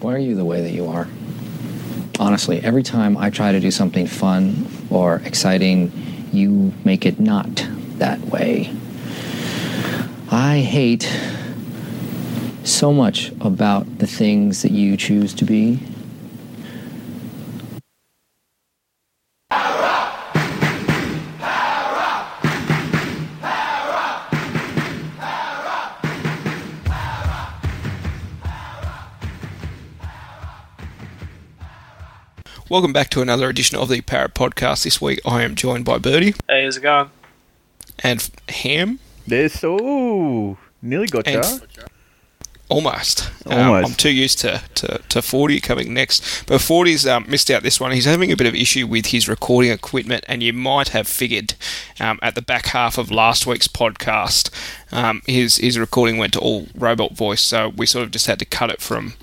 Why are you the way that you are? Honestly, every time I try to do something fun or exciting, you make it not that way. I hate so much about the things that you choose to be. Welcome back to another edition of the Parrot Podcast. This week I am joined by Birdie Hey, how's it going? and Ham. There's oh, nearly got And- ya. Almost. Um, Almost. I'm too used to, to, to 40 coming next. But 40's um, missed out this one. He's having a bit of issue with his recording equipment, and you might have figured um, at the back half of last week's podcast, um, his, his recording went to all robot voice, so we sort of just had to cut it from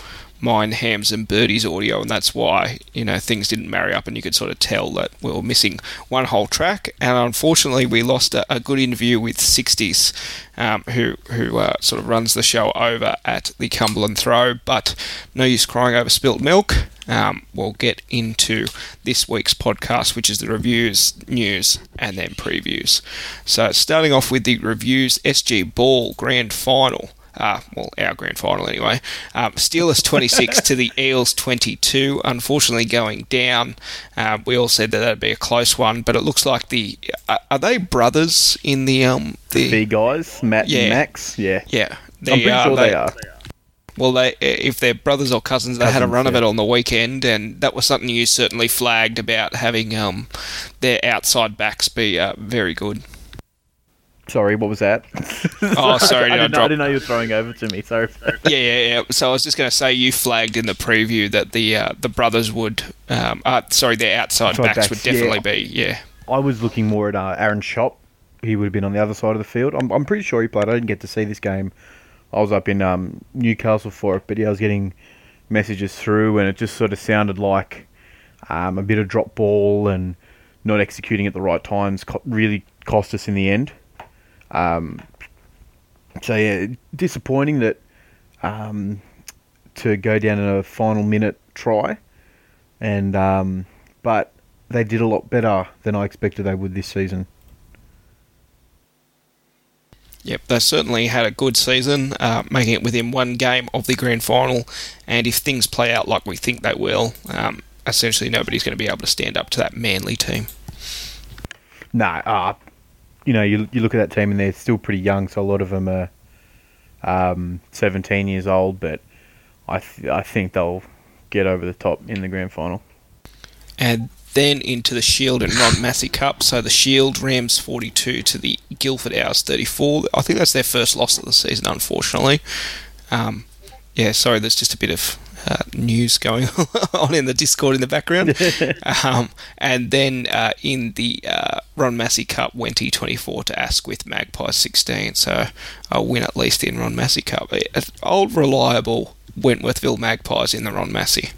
mine, Ham's, and Birdie's audio, and that's why you know things didn't marry up, and you could sort of tell that we were missing one whole track. And unfortunately, we lost a, a good interview with 60s, um, who who uh, sort of runs the show over at the Cumberland Throw. But no use crying over spilt milk. Um, we'll get into this week's podcast, which is the reviews, news, and then previews. So, starting off with the reviews, SG Ball Grand Final uh, well, our grand final anyway. Um, Steelers 26 to the Eels 22. Unfortunately, going down. Uh, we all said that that'd be a close one, but it looks like the uh, are they brothers in the um the B guys, Matt Yeah. and Max. Yeah, yeah. I'm pretty sure they, are. Well, they if they're brothers or cousins, they had a Cousins, run of it on the weekend, and that was something you certainly flagged about having um their outside backs be uh, very good. Sorry, what was that? Oh, sorry, I, did I didn't know, I didn't know you were throwing over to me. Sorry. yeah, yeah, yeah. So I was just going to say you flagged in the preview that the uh, the brothers would, um, uh, sorry, their outside Outside backs, backs, would definitely yeah. be, yeah. I was looking more at uh, Aaron Shop. He would have been on the other side of the field. I'm, I'm pretty sure he played. I didn't get to see this game. I was up in um, Newcastle for it, but yeah, I was getting messages through, and it just sort of sounded like um, a bit of drop ball and not executing at the right times co- really cost us in the end. Um, so yeah, disappointing that um, to go down in a final minute try, and um, but they did a lot better than I expected they would this season. Yep, they certainly had a good season, uh, making it within one game of the grand final. And if things play out like we think they will, um, essentially nobody's going to be able to stand up to that Manly team. No, uh, you know, you you look at that team and they're still pretty young, so a lot of them are um, 17 years old, but I th- I think they'll get over the top in the grand final. And then into the Shield and Ron Massey Cup. So the Shield Rams 42 to the Guildford Owls 34. I think that's their first loss of the season, unfortunately. Um, yeah, sorry, there's just a bit of uh, news going on in the Discord in the background. um, and then uh, in the uh, Ron Massey Cup, Wenty 24 to Asquith Magpies 16. So a win at least in Ron Massey Cup. Old reliable Wentworthville Magpies in the Ron Massey.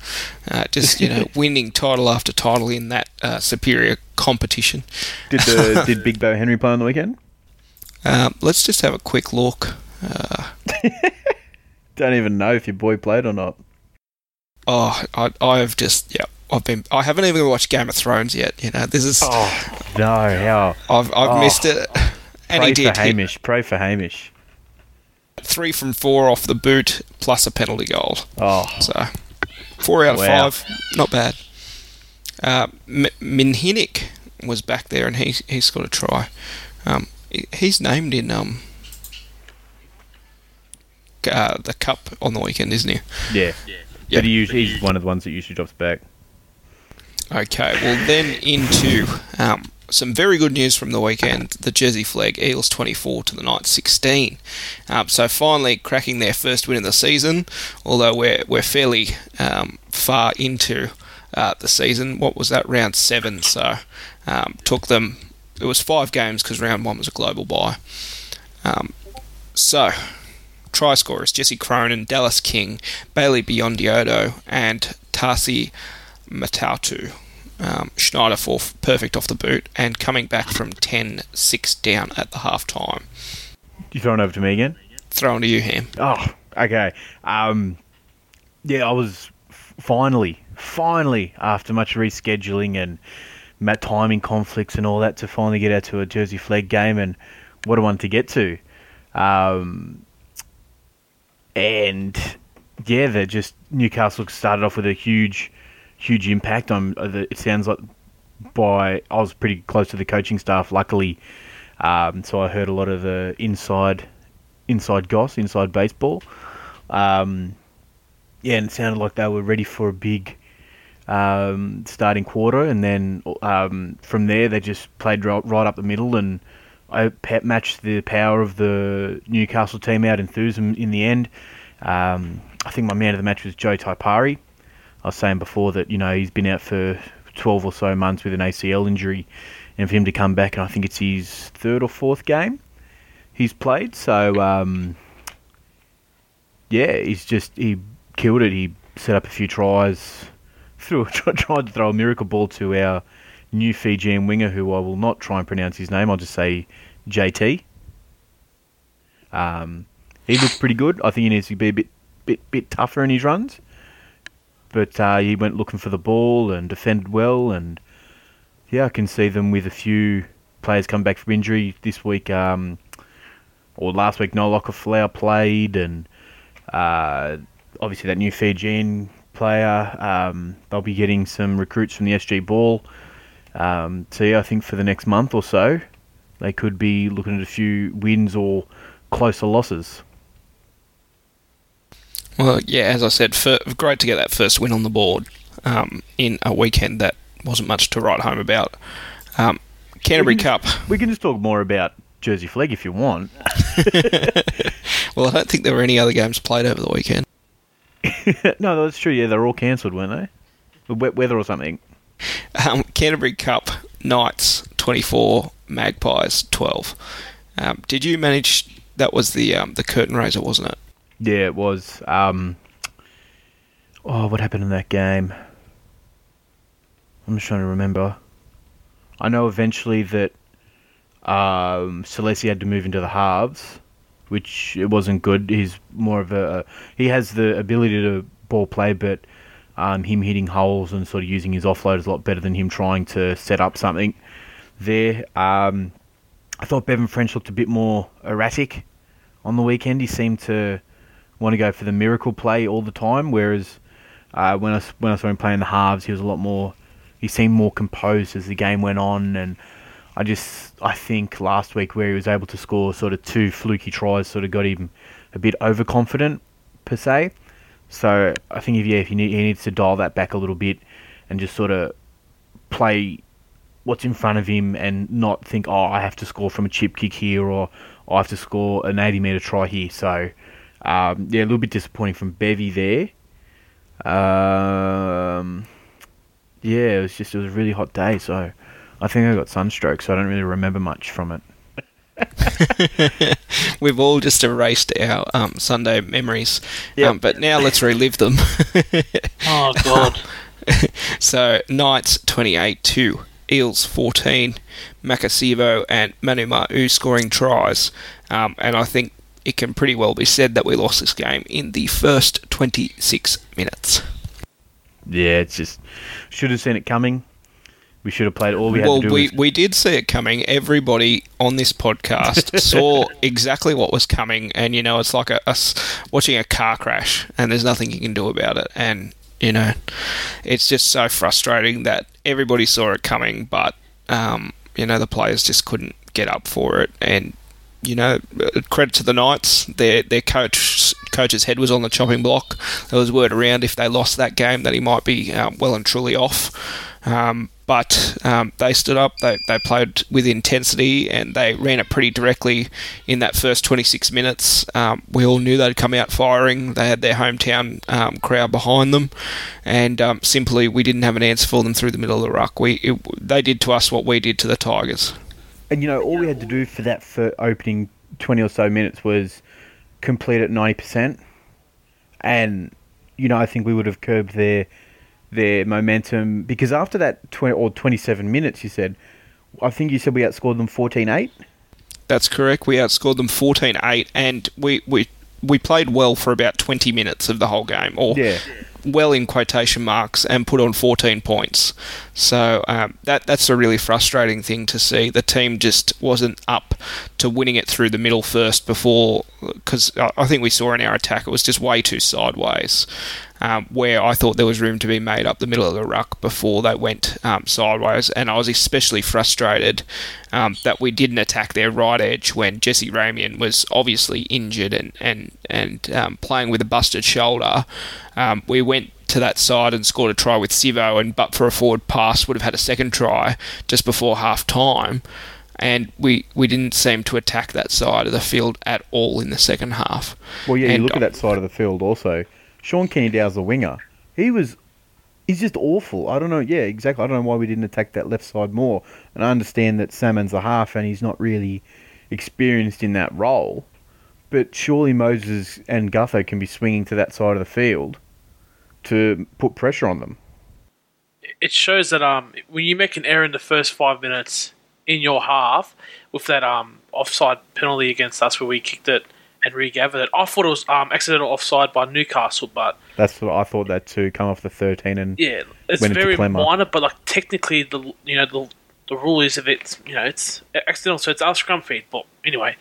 Uh, just, you know, winning title after title in that uh, superior competition. Did the did Big Bo Henry play on the weekend? Um, let's just have a quick look. Uh, Don't even know if your boy played or not. Oh, I, I've just, yeah. I've been. I haven't even watched Game of Thrones yet. You know, this is. Oh no, how I've I've oh. missed it. And pray he did for hit Hamish. Pray for Hamish. three from four off the boot, plus a penalty goal. Oh, So four out of Wow. five, not bad. Uh, M- Minhinik was back there, and he he scored a try. Um, he's named in um uh, the cup on the weekend, isn't he? yeah. Yeah. But he usually, he's one of the ones that usually drops back. Okay, well then into um, some very good news from the weekend. The Jersey Flegg Eagles 24 to the Knights 16. Um, so finally cracking their first win of the season, although we're, we're fairly um, far into uh, the season. What was that, round seven? So um, took them, it was five games because round one was a global bye. Um, so, try scorers Jesse Cronin, Dallas King, Bailey Beyondioto, and Tarsi Matautu. Um, Schneider for perfect off the boot and coming back from 10 6 down at the half time. You throwing over to me again? Throwing to you, Ham. Oh, okay. Um, Yeah, I was f- finally, finally, after much rescheduling and timing conflicts and all that, to finally get out to a Jersey Flegg game, and what a one to get to. Um, and yeah, they're just Newcastle started off with a huge, huge impact on. uh, It sounds like by I was pretty close to the coaching staff, luckily, um, so I heard a lot of the inside, inside goss, inside baseball. Um, yeah, and it sounded like they were ready for a big um, starting quarter, and then um, from there they just played right, right up the middle and I matched the power of the Newcastle team out in Thusum in the end. Um, I think my man of the match was Joe Taipari. I was saying before that you know he's been out for 12 or so months with an ACL injury, and for him to come back, and I think it's his third or fourth game he's played. So um, yeah, he's just he killed it. He set up a few tries, threw tried to throw a miracle ball to our new Fijian winger, who I will not try and pronounce his name. I'll just say JT. Um, he looks pretty good. I think he needs to be a bit bit bit tougher in his runs, but uh, he went looking for the ball and defended well. And yeah, I can see them with a few players come back from injury this week. Um, or last week, Noah Flower played, and uh, obviously that new Fijian player. Um, they'll be getting some recruits from the SG Ball. Um, so yeah, I think for the next month or so, they could be looking at a few wins or closer losses. Well, yeah, as I said, fir- great to get that first win on the board um, in a weekend that wasn't much to write home about. Um, Canterbury We Cup. We can just talk more about Jersey Flegg if you want. Well, I don't think there were any other games played over the weekend. no, that's true. Yeah, they're all cancelled, weren't they? Wet weather or something. Um, Canterbury Cup Knights 24, Magpies 12. Um, did you manage? That was the um, the curtain raiser, wasn't it? Yeah, it was. Um, oh, what happened in that game? I'm just trying to remember. I know eventually that um, Celesi had to move into the halves, which it wasn't good. He's more of a he has the ability to ball play, but um, him hitting holes and sort of using his offload a lot better than him trying to set up something there. Um, I thought Bevan French looked a bit more erratic on the weekend. He seemed to want to go for the miracle play all the time, whereas uh, when I when I saw him playing the halves, he was a lot more. He seemed more composed as the game went on, and I just I think last week where he was able to score sort of two fluky tries, sort of got him a bit overconfident per se. So I think if yeah, if he, need, he needs to dial that back a little bit and just sort of play what's in front of him and not think, oh, I have to score from a chip kick here or I have to score an 80 metre try here. So, um, yeah, a little bit disappointing from Bevy there. Um, yeah, it was just, it was a really hot day. So I think I got sunstroke, so I don't really remember much from it. We've all just erased our um, Sunday memories, Yep. um, but now let's relive them. Oh God. so Knights 28 2, Eels 14, Maika Sivo and Manu Ma'u scoring tries, um, and I think it can pretty well be said that we lost this game in the first 26 minutes. Yeah, it's just, should have seen it coming. We should have played all we had well, to do. we, was, we did see it coming. Everybody on this podcast saw exactly what was coming, and you know, it's like a, us watching a car crash, and there's nothing you can do about it. And you know, it's just so frustrating that everybody saw it coming, but um, you know, the players just couldn't get up for it. And you know, uh, credit to the Knights, their their coach coach's head was on the chopping block. There was word around if they lost that game that he might be um, well and truly off. Um, but um, they stood up, they, they played with intensity, and they ran it pretty directly in that first 26 minutes. Um, we all knew they'd come out firing. They had their hometown um, crowd behind them, and um, simply we didn't have an answer for them through the middle of the ruck. We it, they did to us what we did to the Tigers. And you know, all we had to do for that for opening twenty or so minutes was complete at ninety percent, and you know, I think we would have curbed their their momentum because after that twenty or twenty seven minutes, you said, I think you said we outscored them 14-8. That's correct. We outscored them 14 8, and we, we we played well for about 20 minutes of the whole game, or Yeah. well in quotation marks, and put on 14 points. So um, that that's a really frustrating thing to see. The team just wasn't up to winning it through the middle first before, because I think we saw in our attack it was just way too sideways. Um, where I thought there was room to be made up the middle of the ruck before they went um, sideways, and I was especially frustrated um, that we didn't attack their right edge when Jesse Ramien was obviously injured and and and um, playing with a busted shoulder. Um, we went to that side and scored a try with Sivo, and but for a forward pass would have had a second try just before half time. And we, we didn't seem to attack that side of the field at all in the second half. Well, yeah, you And look at that side of the field also. Sean Kenny-Dowall's the winger. He was, he's just awful. I don't know. Yeah, exactly. I don't know why we didn't attack that left side more. And I understand that Salmon's a half and he's not really experienced in that role. But surely Moses and Gutho can be swinging to that side of the field to put pressure on them. It shows that um when you make an error in the first five minutes in your half with that um offside penalty against us where we kicked it and regathered it. I thought it was um accidental offside by Newcastle, but That's what I thought that too. Come off the 13 and yeah, it's very minor. But like technically, the you know the the rule is if it's you know it's accidental, so it's our scrum feed. But anyway,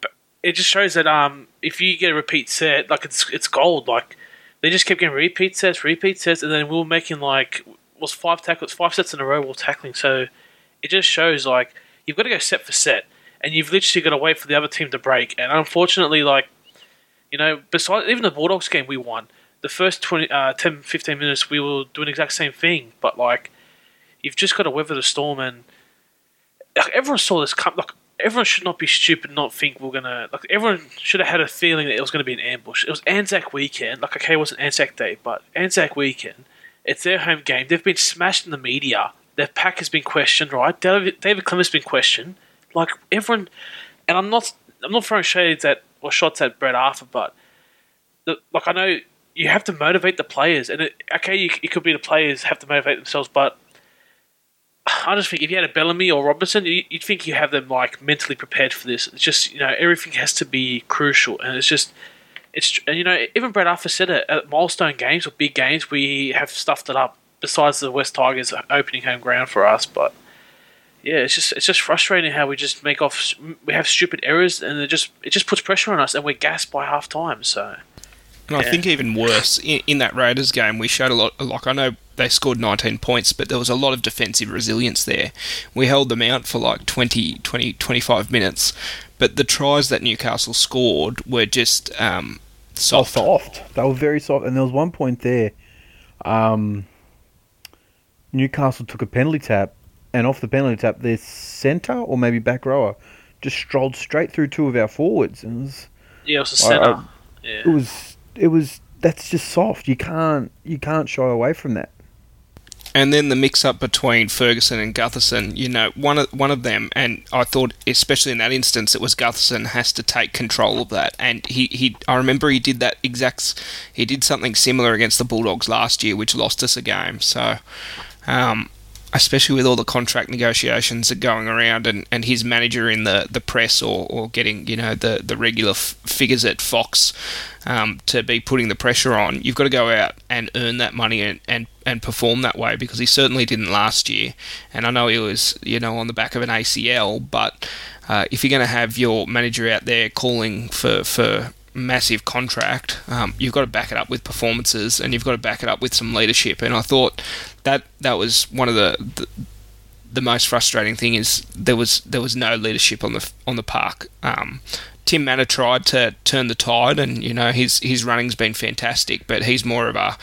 but it just shows that um if you get a repeat set, like it's it's gold. Like they just kept getting repeat sets, repeat sets, and then we were making like was five tackles, five sets in a row. Were tackling, so it just shows like you've got to go set for set, and you've literally got to wait for the other team to break. And unfortunately, like you know, besides even the Bulldogs game we won, the first 20, uh, 10, 15 minutes we were doing the exact same thing. But like, you've just got to weather the storm, and like, everyone saw this come. Like, everyone should not be stupid, not think we're gonna. Like, everyone should have had a feeling that it was gonna be an ambush. It was Anzac weekend. Like, okay, it wasn't Anzac Day, but Anzac weekend. It's their home game. They've been smashed in the media. Their pack has been questioned, right? David, David Klemmer's been questioned. Like everyone, and I'm not. I'm not throwing shades at or shots at Brad Arthur, but the, like I know you have to motivate the players, and it, okay, you, it could be the players have to motivate themselves, but I just think if you had a Bellamy or Robinson, you, you'd think you have them like mentally prepared for this. It's just you know everything has to be crucial, and it's just it's and you know even Brad Arthur said it at milestone games or big games we have stuffed it up. Besides the West Tigers opening home ground for us, but yeah, it's just it's just frustrating how we just make off we have stupid errors and it just it just puts pressure on us and we're gassed by half time. So And I think even worse, in, in that Raiders game, we showed a lot. Like I know they scored 19 points, but there was a lot of defensive resilience there. We held them out for like 20, 20 25 minutes, but the tries that Newcastle scored were just um, They were soft. soft. They were very soft. And there was one point there. Um, Newcastle took a penalty tap, and off the penalty tap, their centre or maybe back rower just strolled straight through two of our forwards, and it was yeah, it was a I- center. I- yeah. it was it was that's just soft. You can't you can't shy away from that. And then the mix up between Ferguson and Gutherson, you know, one of one of them, and I thought, especially in that instance, it was Gutherson has to take control of that. And he, he I remember he did that exact, he did something similar against the Bulldogs last year, which lost us a game. So, um, especially with all the contract negotiations that going around, and, and his manager in the, the press or, or getting you know the the regular f- figures at Fox um, to be putting the pressure on, you've got to go out and earn that money and, and, and perform that way because he certainly didn't last year. And I know he was, you know, on the back of an ACL, but uh, if you're going to have your manager out there calling for, for massive contract, um, you've got to back it up with performances and you've got to back it up with some leadership. And I thought that that was one of the, the the most frustrating thing is there was there was no leadership on the on the park. Um, Tim Mannah tried to turn the tide, and you know his his running's been fantastic, but he's more of a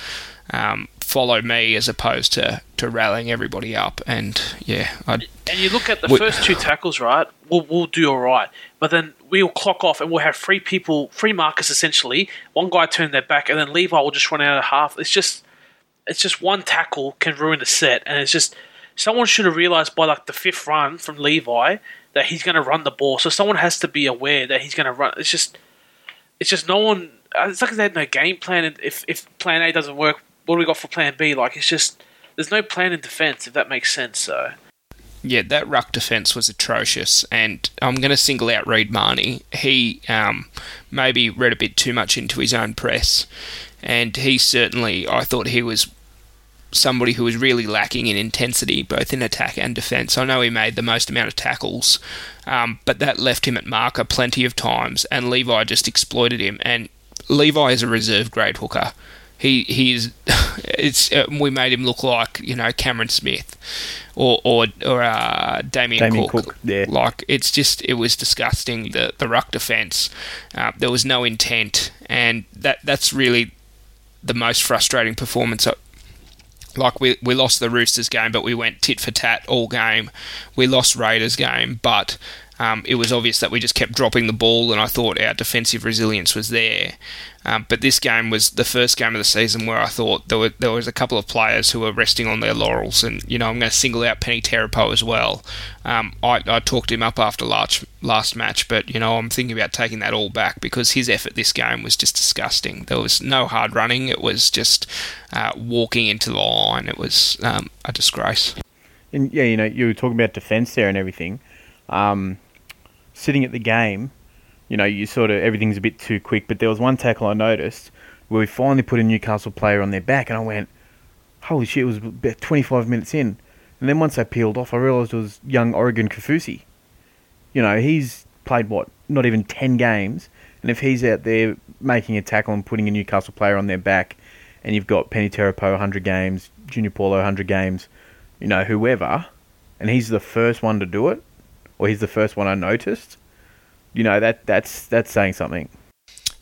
um, follow me as opposed to, to rallying everybody up. And yeah, I, And you look at the We- first two tackles, right? We'll, we'll do all right. But then we'll clock off and we'll have three people, three markers essentially. One guy turn their back and then Levi will just run out of half. It's just, it's just one tackle can ruin the set. And it's just, someone should have realized by like the fifth run from Levi that he's going to run the ball. So someone has to be aware that he's going to run. It's just, it's just no one, uh, it's like they had no game plan. And if, if plan A doesn't work, what do we got for plan B? Like, it's just, there's no plan in defense, if that makes sense. So. Yeah, that ruck defence was atrocious, and I'm going to single out Reed Mahoney. He um, maybe read a bit too much into his own press, and he certainly, I thought he was somebody who was really lacking in intensity, both in attack and defence. I know he made the most amount of tackles, um, but that left him at marker plenty of times, and Levi just exploited him. And Levi is a reserve grade hooker. He he's it's uh, we made him look like you know Cameron Smith or or or uh, Damien, Damien Cook. Cook, yeah. Like it's just it was disgusting. The the ruck defence, uh, there was no intent, and that that's really the most frustrating performance. I- Like we we lost the Roosters game, but we went tit for tat all game. We lost Raiders game, but um, it was obvious that we just kept dropping the ball, and I thought our defensive resilience was there. Um, but this game was the first game of the season where I thought there were there was a couple of players who were resting on their laurels, and you know I'm going to single out Peni Terepo as well. Um, I, I talked him up after last last match, but you know I'm thinking about taking that all back because his effort this game was just disgusting. There was no hard running; it was just uh, walking into the line. It was um, a disgrace. And yeah, you know, you were talking about defence there and everything. Um, sitting at the game, you know, you sort of everything's a bit too quick. But there was one tackle I noticed where we finally put a Newcastle player on their back, and I went, "Holy shit!" It was about 25 minutes in, and then once they peeled off, I realised it was young Oregon Kaufusi. You know, he's played what, not even 10 games, and if he's out there making a tackle and putting a Newcastle player on their back, and you've got Peni Terepo 100 games, Junior Paulo 100 games, you know, whoever, and he's the first one to do it, or he's the first one I noticed, you know, that that's that's saying something.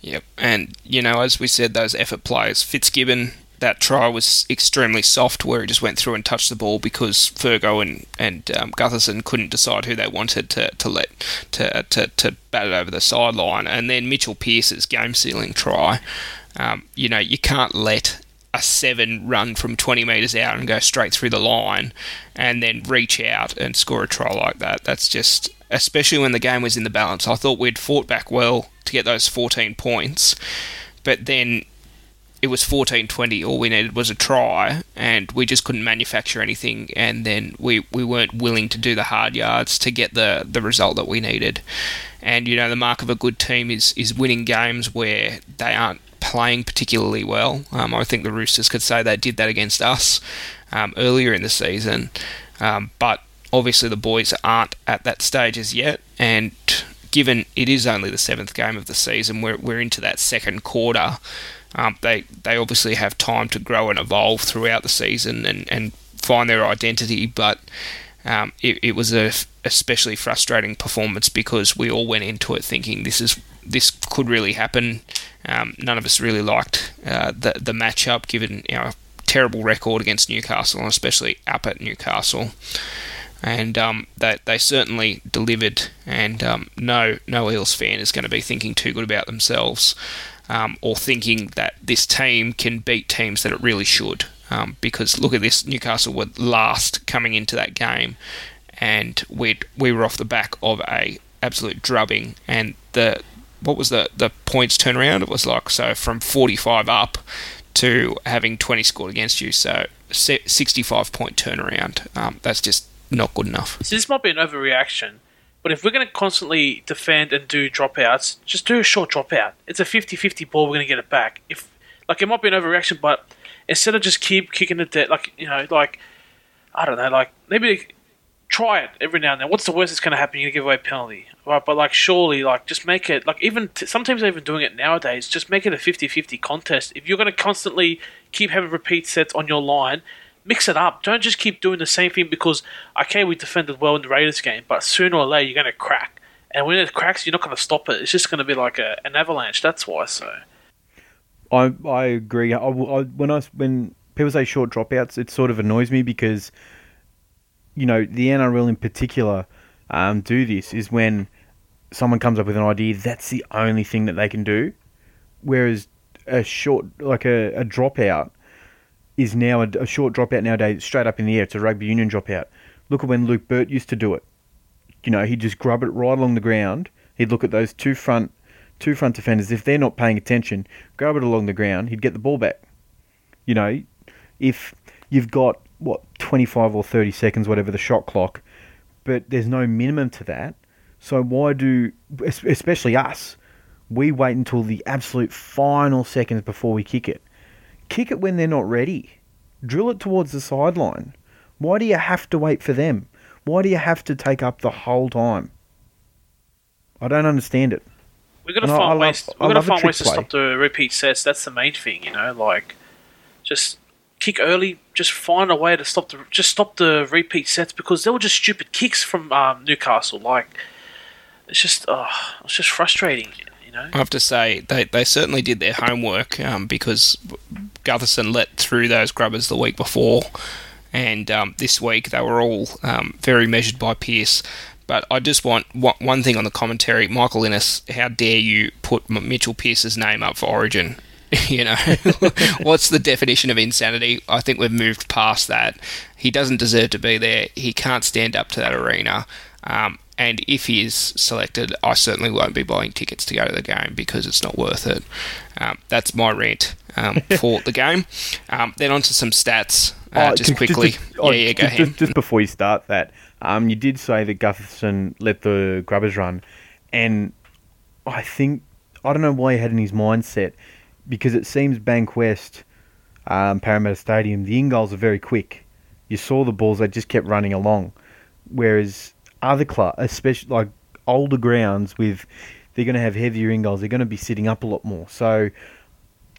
Yep, and you know, as we said, those effort players, Fitzgibbon, that try was extremely soft, where he just went through and touched the ball because Fergo and and um, Gutherson couldn't decide who they wanted to, to let to, to to bat it over the sideline, and then Mitchell Pearce's game sealing try. Um, you know, you can't let a seven run from 20 metres out and go straight through the line and then reach out and score a try like that. That's just, especially when the game was in the balance. I thought we'd fought back well to get those 14 points, but then it was 14 20. All we needed was a try, and we just couldn't manufacture anything. And then we, we weren't willing to do the hard yards to get the, the result that we needed. And you know, the mark of a good team is, is winning games where they aren't playing particularly well. Um, I think the Roosters could say they did that against us um, earlier in the season, um, but obviously the boys aren't at that stage as yet. And given it is only the seventh game of the season, we're, we're into that second quarter. Um, they they obviously have time to grow and evolve throughout the season and, and find their identity, but um, it, it was a especially frustrating performance because we all went into it thinking this is this could really happen. Um, none of us really liked uh, the the matchup, given our terrible record against Newcastle, and especially up at Newcastle. And um, they they certainly delivered, and um, no no Eels fan is going to be thinking too good about themselves, um, or thinking that this team can beat teams that it really should. Um, because look at this, Newcastle were last coming into that game, and we we were off the back of a absolute drubbing, and the what was the the points turnaround? It was like so from 45 up to having 20 scored against you, so 65 point turnaround. Um, that's just not good enough. So this might be an overreaction, but if we're going to constantly defend and do dropouts, just do a short dropout. It's a 50-50 ball. We're going to get it back. If like it might be an overreaction, but instead of just keep kicking the dead, like you know, like I don't know, like maybe try it every now and then. What's the worst that's going to happen? You give away a penalty, right? But like, surely, like, just make it like even t- sometimes even doing it nowadays. Just make it a 50-50 contest. If you're going to constantly keep having repeat sets on your line, mix it up. Don't just keep doing the same thing because okay, we defended well in the Raiders game, but sooner or later you're going to crack. And when it cracks, you're not going to stop it. It's just going to be like a, an avalanche. That's why. So I I agree. I, I, when I when people say short dropouts, it sort of annoys me because you know the NRL in particular um, do this is when someone comes up with an idea that's the only thing that they can do, whereas a short like a, a dropout is now a, a short dropout nowadays straight up in the air. It's a rugby union dropout. Look at when Luke Burt used to do it. You know, he'd just grub it right along the ground. He'd look at those two front two front defenders. If they're not paying attention, grab it along the ground. He'd get the ball back. You know, if you've got what 25 or 30 seconds, whatever the shot clock, but there's no minimum to that. So why do, especially us, we wait until the absolute final seconds before we kick it? Kick it when they're not ready. Drill it towards the sideline. Why do you have to wait for them? Why do you have to take up the whole time? I don't understand it. We're gonna And I- I find love- ways. We're gonna find trick ways to play. stop the repeat sets. That's the main thing, you know. Like, just kick early. Just find a way to stop the just stop the repeat sets because they were just stupid kicks from um, Newcastle. Like, it's just, uh, it's just frustrating, you know. I have to say they, they certainly did their homework um, because Gutherson let through those grubbers the week before, and um, this week they were all um, very measured by Pearce. But I just want one thing on the commentary, Michael Ennis. How dare you put Mitchell Pearce's name up for Origin? you know, what's the definition of insanity? I think we've moved past that. He doesn't deserve to be there. He can't stand up to that arena. Um, and if he is selected, I certainly won't be buying tickets to go to the game because it's not worth it. Um, that's my rant um, for the game. Um, then on to some stats, uh, Oh, just quickly. oh, yeah, yeah, go just, ahead. just, just before you start that, um, you did say that Gutherson let the grubbers run, and I think I don't know why he had in his mindset because it seems Bankwest, um, Parramatta Stadium, the in goals are very quick. You saw the balls; they just kept running along, whereas other club, especially like older grounds with, they're going to have heavier in goals. They're going to be sitting up a lot more. So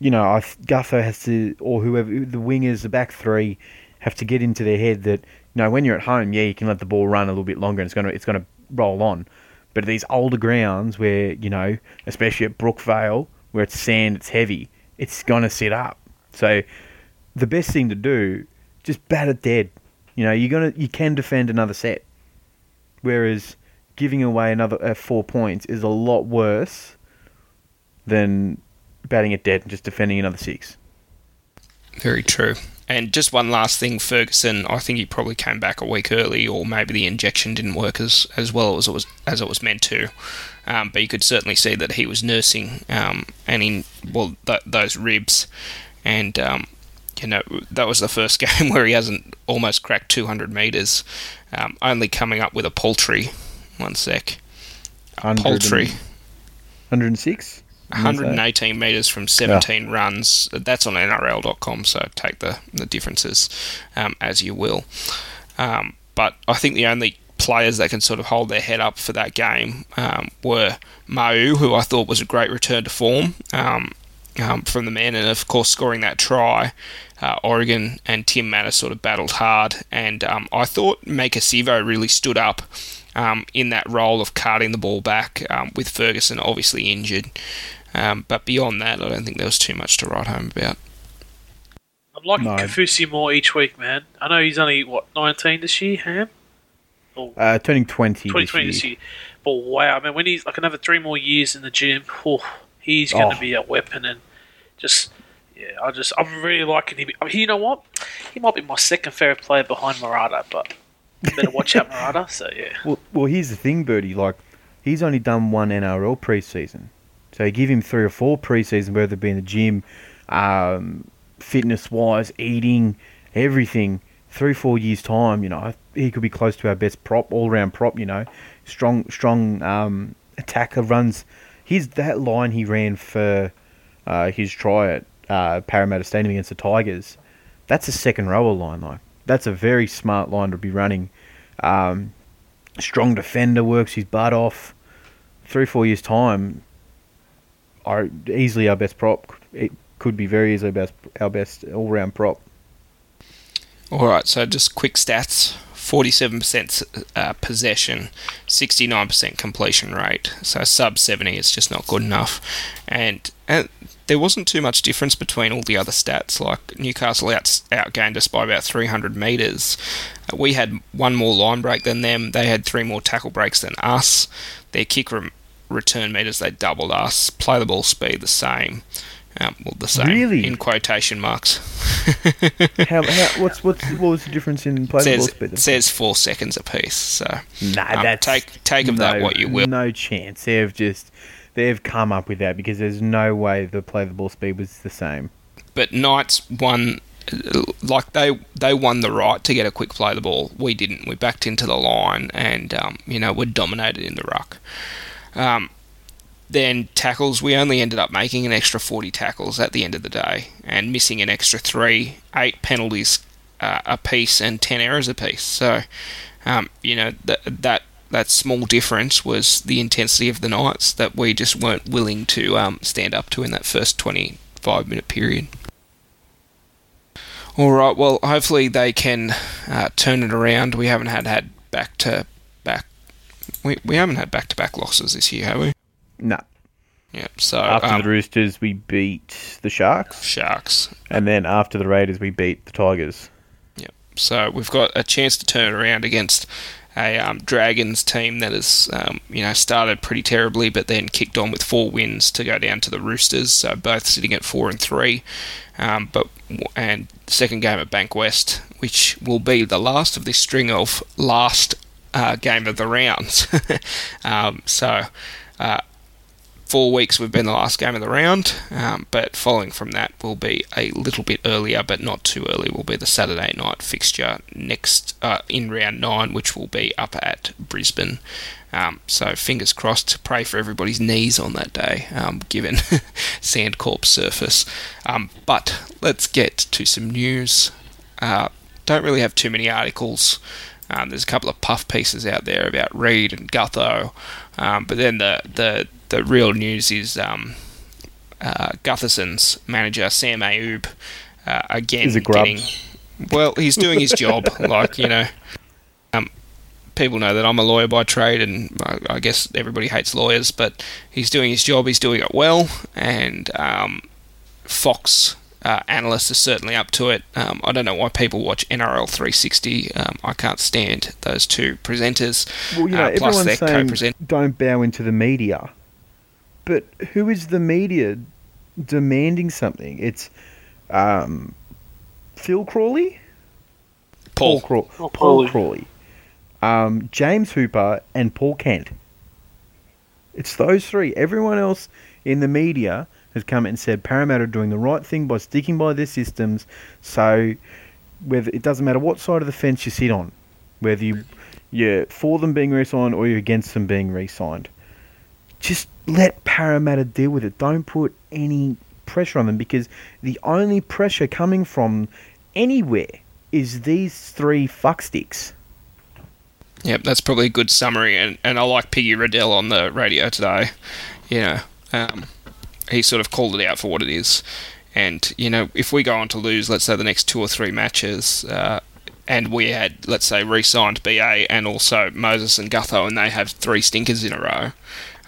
you know, I, Gutho has to, or whoever, the wingers, the back three, have to get into their head that, you know, when you're at home, yeah, you can let the ball run a little bit longer and it's going to, it's going to roll on. But these older grounds where, you know, especially at Brookvale, where it's sand, it's heavy, it's going to sit up. So the best thing to do, just bat it dead. You know, you're gonna, you can defend another set. Whereas giving away another uh, four points is a lot worse than batting it dead and just defending another six. Very true. And just one last thing, Ferguson. I think he probably came back a week early, or maybe the injection didn't work as, as well as it was as it was meant to. Um, but you could certainly see that he was nursing um, and in well th- those ribs, and um, you know that was the first game where he hasn't almost cracked 200 meters, um, only coming up with a paltry. One sec, paltry. 106? 118 metres from 17 runs. That's on NRL.com, so take the, the differences um, as you will. Um, but I think the only players that can sort of hold their head up for that game um, were Mau, who I thought was a great return to form um, um, from the men, and of course scoring that try. Uh, Oregon and Tim Mattis sort of battled hard, and um, I thought Maika Sivo really stood up um, in that role of carting the ball back um, with Ferguson obviously injured. Um, but beyond that, I don't think there was too much to write home about. I'm liking No. Kaufusi more each week, man. I know he's only what 19 this year, Ham. Or Uh, turning 20 2020 this this year. year. But wow, I mean, when he's like another three more years in the gym, oh, he's going to Oh. be a weapon. And just, yeah, I just, I'm really liking him. I mean, you know what? He might be my second favorite player behind Murata, but better watch out, Murata. So yeah, Well, well, here's the thing, Birdie. Like, he's only done one NRL preseason. So give him three or four preseason, whether it be in the gym, um, fitness wise, eating, everything. Three, four years' time, you know, he could be close to our best prop, all round prop, you know. Strong, strong um, attacker runs. His that line he ran for uh, his try at uh, Parramatta Stadium against the Tigers. That's a second rower line, like that's a very smart line to be running. Um, strong defender, works his butt off. Three, four years time, are easily our best prop. It could be very easily best our best all round prop. All right, so just quick stats: forty-seven percent uh, possession, sixty-nine percent completion rate. So sub seventy is just not good enough, and, and there wasn't too much difference between all the other stats. Like Newcastle out outgained us by about three hundred meters. Uh, we had one more line break than them. They had three more tackle breaks than us. Their kick rem- return meters they doubled us. Play the ball speed the same. Um, well, the same Really? in quotation marks. How, how what's what's what was the difference in play the ball says, speed? says four seconds apiece. So Nah, um, that's take take of that no- what you will. No chance. They've just they've come up with that because there's no way the play the ball speed was the same. But Knights won like they they won the right to get a quick play the ball. We didn't. We backed into the line, and um, you know we dominated in the ruck. Um, then tackles, we only ended up making an extra 40 tackles at the end of the day and missing an extra three, eight penalties uh, a piece, and 10 errors a piece. So, um, you know, that, that that small difference was the intensity of the Knights that we just weren't willing to um, stand up to in that first 25 minute period. All right, well, hopefully they can uh, turn it around. We haven't had had back to. We, we haven't had back to back losses this year, have we? No. Yeah. So After um, the Roosters, we beat the Sharks, Sharks. and then after the Raiders, we beat the Tigers. Yep. So we've got a chance to turn it around against a um, Dragons team that has, um, you know, started pretty terribly, but then kicked on with four wins to go down to the Roosters. So both sitting at four and three. Um, but and second game at Bankwest, which will be the last of this string of last uh, game of the rounds. um, so. Uh, four weeks we've been the last game of the round, um, but following from that will be a little bit earlier, but not too early. Will be the Saturday night fixture next uh, in round nine, which will be up at Brisbane. Um, so fingers crossed. Pray for everybody's knees on that day, um, given Suncorp surface. Um, but let's get to some news. Uh, don't really have too many articles. Um, there's a couple of puff pieces out there about Reed and Gutho, um, but then the the the real news is um, uh, Gutherson's manager Sam Ayoub uh, again He's a grub. getting. Well, he's doing his job. like you know, um, people know that I'm a lawyer by trade, and I, I guess everybody hates lawyers, but he's doing his job. He's doing it well, and um, Fox. Uh, analysts are certainly up to it. Um, I don't know why people watch NRL 360. Um, I can't stand those two presenters. Well, you know, uh, plus their everyone's saying co-present- don't bow into the media, but who is the media demanding something? It's um, Phil Crawley, Paul. Craw- Oh, Paul Crawley, um, James Hooper, and Paul Kent. It's those three. Everyone else in the media has come and said Parramatta are doing the right thing by sticking by their systems. So, whether it doesn't matter what side of the fence you sit on, whether you you're for them being re-signed or you're against them being re-signed, just let Parramatta deal with it. Don't put any pressure on them because the only pressure coming from anywhere is these three fucksticks. Yep, that's probably a good summary, and, and I like Piggy Riddell on the radio today. Know, um, he sort of called it out for what it is. And, you know, if we go on to lose, let's say, the next two or three matches, uh, and we had, let's say, re signed BA and also Moses and Gutho, and they have three stinkers in a row,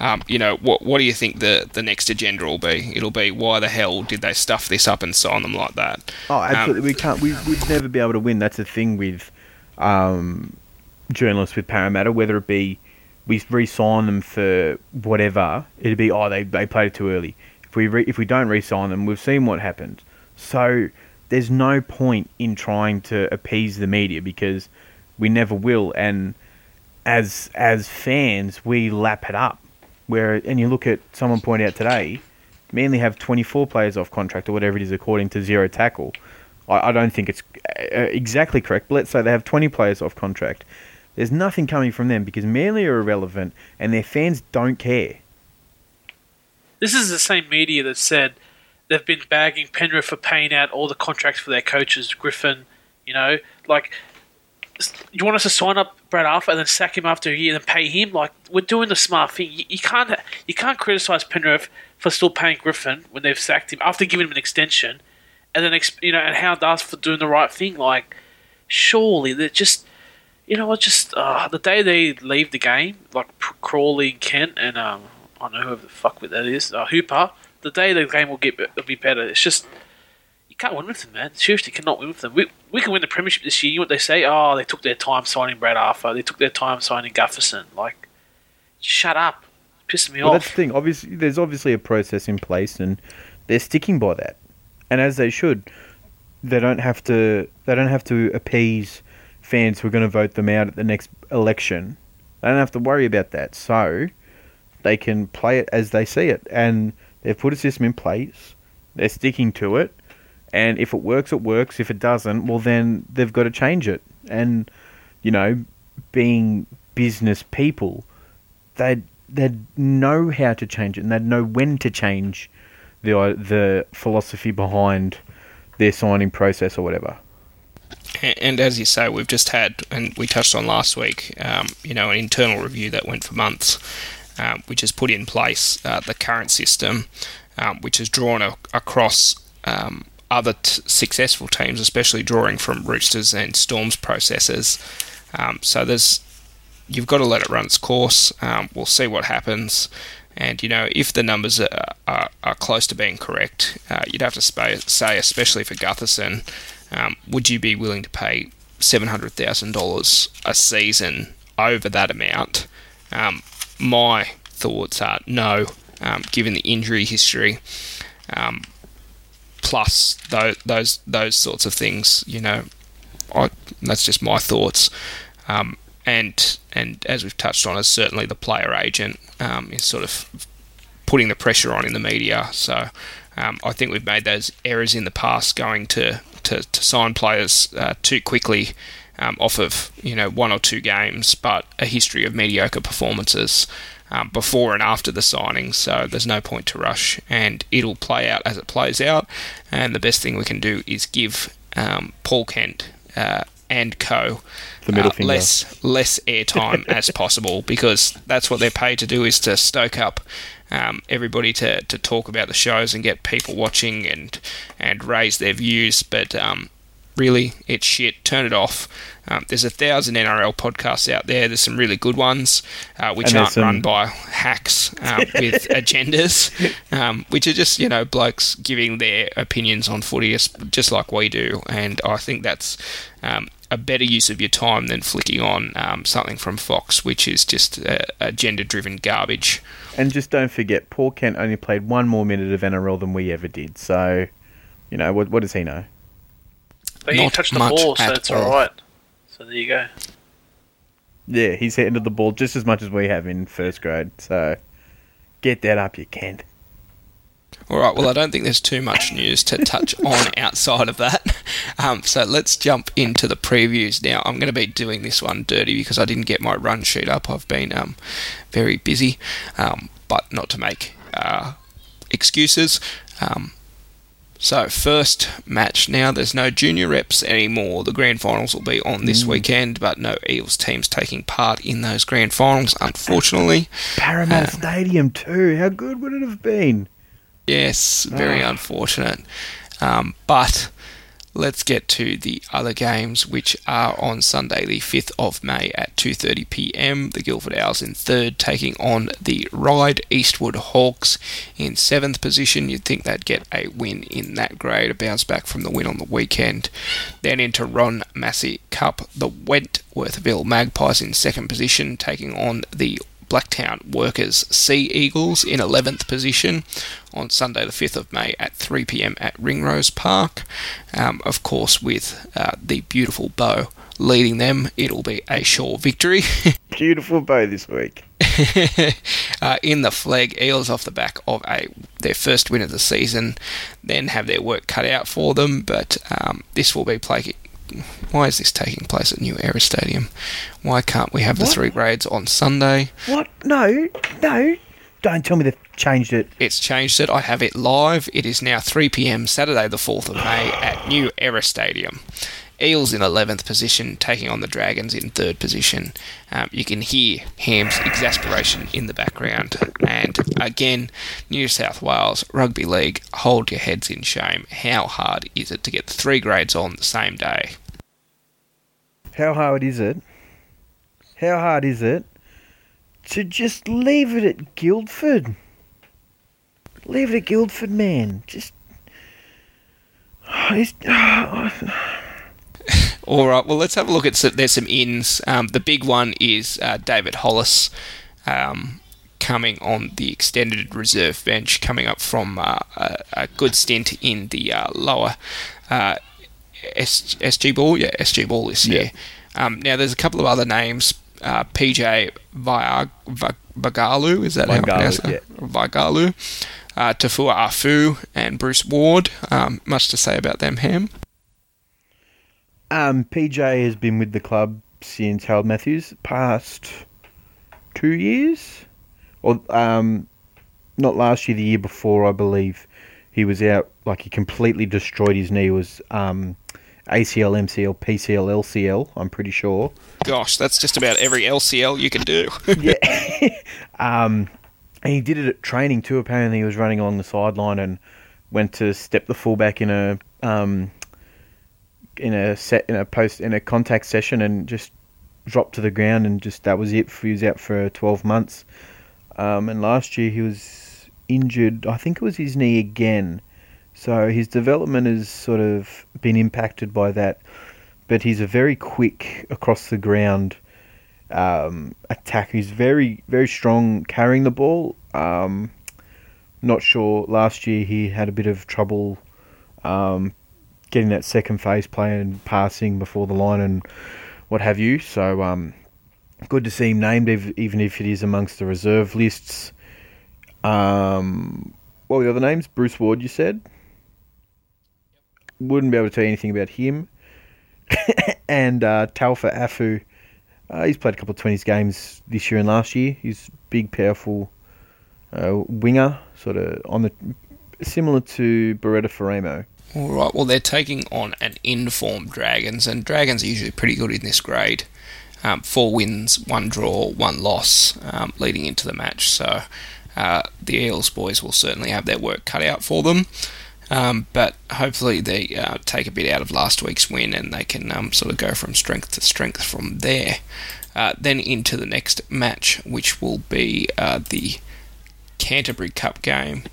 um, you know, what what do you think the, the next agenda will be? It'll be, why the hell did they stuff this up and sign them like that? Oh, Um, absolutely. we can't. We, we'd never be able to win. That's the thing with um, journalists with Parramatta. Whether it be we re-sign them for whatever, it'd be oh they they played it too early. If we re, if we don't re-sign them, we've seen what happens. So there's no point in trying to appease the media because we never will. And as as fans, we lap it up. Where and you look at someone point out today, Manly have 24 players off contract or whatever it is according to Zero Tackle. I, I don't think it's uh, exactly correct, but let's say they have 20 players off contract. There's nothing coming from them because Manly are irrelevant and their fans don't care. This is the same media that said they've been bagging Penrith for paying out all the contracts for their coaches, Griffin. You know, like you want us to sign up Brad Arthur and then sack him after a year and pay him? Like we're doing the smart thing. You, you can't you can't criticize Penrith for still paying Griffin when they've sacked him after giving him an extension, and then you know and hound us for doing the right thing. Like surely they're just. You know what? Just uh, the day they leave the game, like Crawley and Kent and um, I don't know whoever the fuck with that is, uh, Hooper. The day the game will get will be better. It's just you can't win with them, man. Seriously, you cannot win with them. We, we can win the premiership this year. You know what they say? Oh, they took their time signing Brad Arthur. They took their time signing Gutherson. Like, shut up. It's pissing me Well, that's the thing. Obviously, there's obviously a process in place, and they're sticking by that, and as they should. They don't have to. They don't have to appease fans who are going to vote them out at the next election. They don't have to worry about that. So they can play it as they see it, and they've put a system in place. They're sticking to it, And if it works, it works. If it doesn't, well, then they've got to change it. And you know, being business people, they they'd know how to change it, and they'd know when to change the the philosophy behind their signing process or whatever. And as you say, we've just had, and we touched on last week, um, you know, an internal review that went for months, um, which has put in place uh, the current system, um, which has drawn a, across um, other t- successful teams, especially drawing from Roosters and Storms processes. Um, so there's, you've got to let it run its course. Um, we'll see what happens. And you know, if the numbers are, are, are close to being correct, uh, you'd have to say, especially for Gutherson, um, would you be willing to pay seven hundred thousand dollars a season over that amount? Um, my thoughts are no, um, given the injury history, um, plus those those those sorts of things. You know, I, that's just my thoughts. Um, and and as we've touched on, is certainly the player agent um, is sort of putting the pressure on in the media. So um, I think we've made those errors in the past, going to to, to sign players uh, too quickly um, off of you know one or two games, but a history of mediocre performances. Um, before and after the signing, so there's no point to rush, and it'll play out as it plays out. And the best thing we can do is give um, Paul Kent uh, and co the middle uh, finger. less less airtime as possible because that's what they're paid to do is to stoke up um, everybody to, to talk about the shows and get people watching and and raise their views. But um, really, it's shit. Turn it off. Um, there's a thousand NRL podcasts out there. There's some really good ones, uh, which aren't some- run by hacks um, with agendas, um, which are just you know blokes giving their opinions on footy, just like we do. And I think that's um, a better use of your time than flicking on um, something from Fox, which is just uh, agenda-driven garbage. And just don't forget, Paul Kent only played one more minute of NRL than we ever did. So, you know, what, what does he know? But you Not touched the ball, so it's all. all right. So there you go. Yeah, he's handled the ball just as much as we have in first grade. So, get that up, you Kent. All right. Well, I don't think there's too much news to touch on outside of that. Um, so let's jump into the previews now. I'm going to be doing this one dirty because I didn't get my run sheet up. I've been um, very busy, um, but not to make uh, excuses. Um, so first match now. There's no junior reps anymore. The grand finals will be on this weekend, but no Eels teams taking part in those grand finals, unfortunately. Parramatta Um, Stadium, too. How good would it have been? Yes, very Ah. unfortunate. Um, but let's get to the other games, which are on Sunday, the fifth of May at two thirty PM. The Guildford Owls in third, taking on the Ryde Eastwood Hawks in seventh position. You'd think they'd get a win in that grade, a bounce back from the win on the weekend. Then into Ron Massey Cup, the Wentworthville Magpies in second position, taking on the Blacktown Workers Sea Eagles in 11th position on Sunday, the 5th of May at 3 pm at Ringrose Park. Um, of course, with uh, the beautiful Bow leading them, it'll be a sure victory. Beautiful bow this week. uh, in the flag, Eels off the back of a their first win of the season, then have their work cut out for them. But um, this will be playing. Why is this taking place at New Era Stadium? Why can't we have the three grades on Sunday? What? No, no. Don't tell me they've changed it. It's changed it. I have it live. It is now 3 pm Saturday, the 4th of May, at New Era Stadium. Eels in 11th position, taking on the Dragons in third position. Um, you can hear Ham's exasperation in the background. And again, New South Wales Rugby League, hold your heads in shame. How hard is it to get three grades on the same day? How hard is it? How hard is it to just leave it at Guildford? Leave it at Guildford, man. Just. All right. Well, let's have a look at some, there's some ins. Um, the big one is uh, David Hollis um, coming on the extended reserve bench, coming up from uh, a, a good stint in the uh, lower uh, S, SG ball. Yeah, SG ball this Yeah. year. Um, now, there's a couple of other names. Uh, PJ Viag- Va- Vagalu, is that how you pronounce it? yeah. Vagalu. uh, Tafua Afu and Bruce Ward. Um, much to say about them, Ham? Um, PJ has been with the club since Harold Matthews, past two years, or um, not last year, the year before, I believe. He was out like he completely destroyed his knee. It was um, ACL, MCL, PCL, LCL. I'm pretty sure. Gosh, that's just about every LCL you can do. yeah. um, and he did it at training too. Apparently, he was running along the sideline and went to step the fullback in a um, in a set in a post in a contact session and just dropped to the ground and just that was it. He was out for 12 months. Um, and last year he was injured. I think it was his knee again. So his development has sort of been impacted by that. But he's a very quick across the ground um, attacker. He's very very strong carrying the ball. Um, not sure. Last year he had a bit of trouble um, getting that second phase play and passing before the line and what have you. So um, good to see him named, even if it is amongst the reserve lists. Um, what were the other names? Bruce Ward, you said. Wouldn't be able to tell you anything about him. and uh, Taufa Afu, uh, he's played a couple of 20s games this year and last year. He's big, powerful uh, winger, sort of on the similar to Bureta Faraimo. All right. Well, they're taking on an informed Dragons, and Dragons are usually pretty good in this grade. Um, four wins, one draw, one loss, um, leading into the match. So uh, the Eels boys will certainly have their work cut out for them. Um, but hopefully they uh, take a bit out of last week's win and they can um, sort of go from strength to strength from there. Uh, then into the next match, which will be uh, the Canterbury Cup game.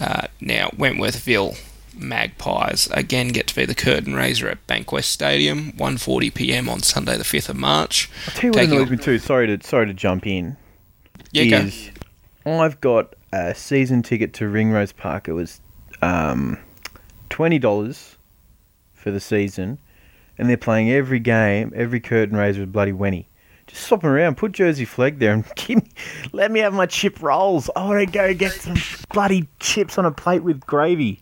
Uh, now, Wentworthville Magpies again get to be the curtain raiser at Bankwest Stadium, 1:40 p.m. on Sunday, the 5th of March. I'll tell you what annoys me too. Sorry to sorry to jump in. Yeah, is go. I've got a season ticket to Ringrose Park. It was um, twenty dollars for the season, and they're playing every game, every curtain raiser with bloody Wenny. Just swap them around, put Jersey Flegg there, and give me, let me have my chip rolls. I want to go get some bloody chips on a plate with gravy.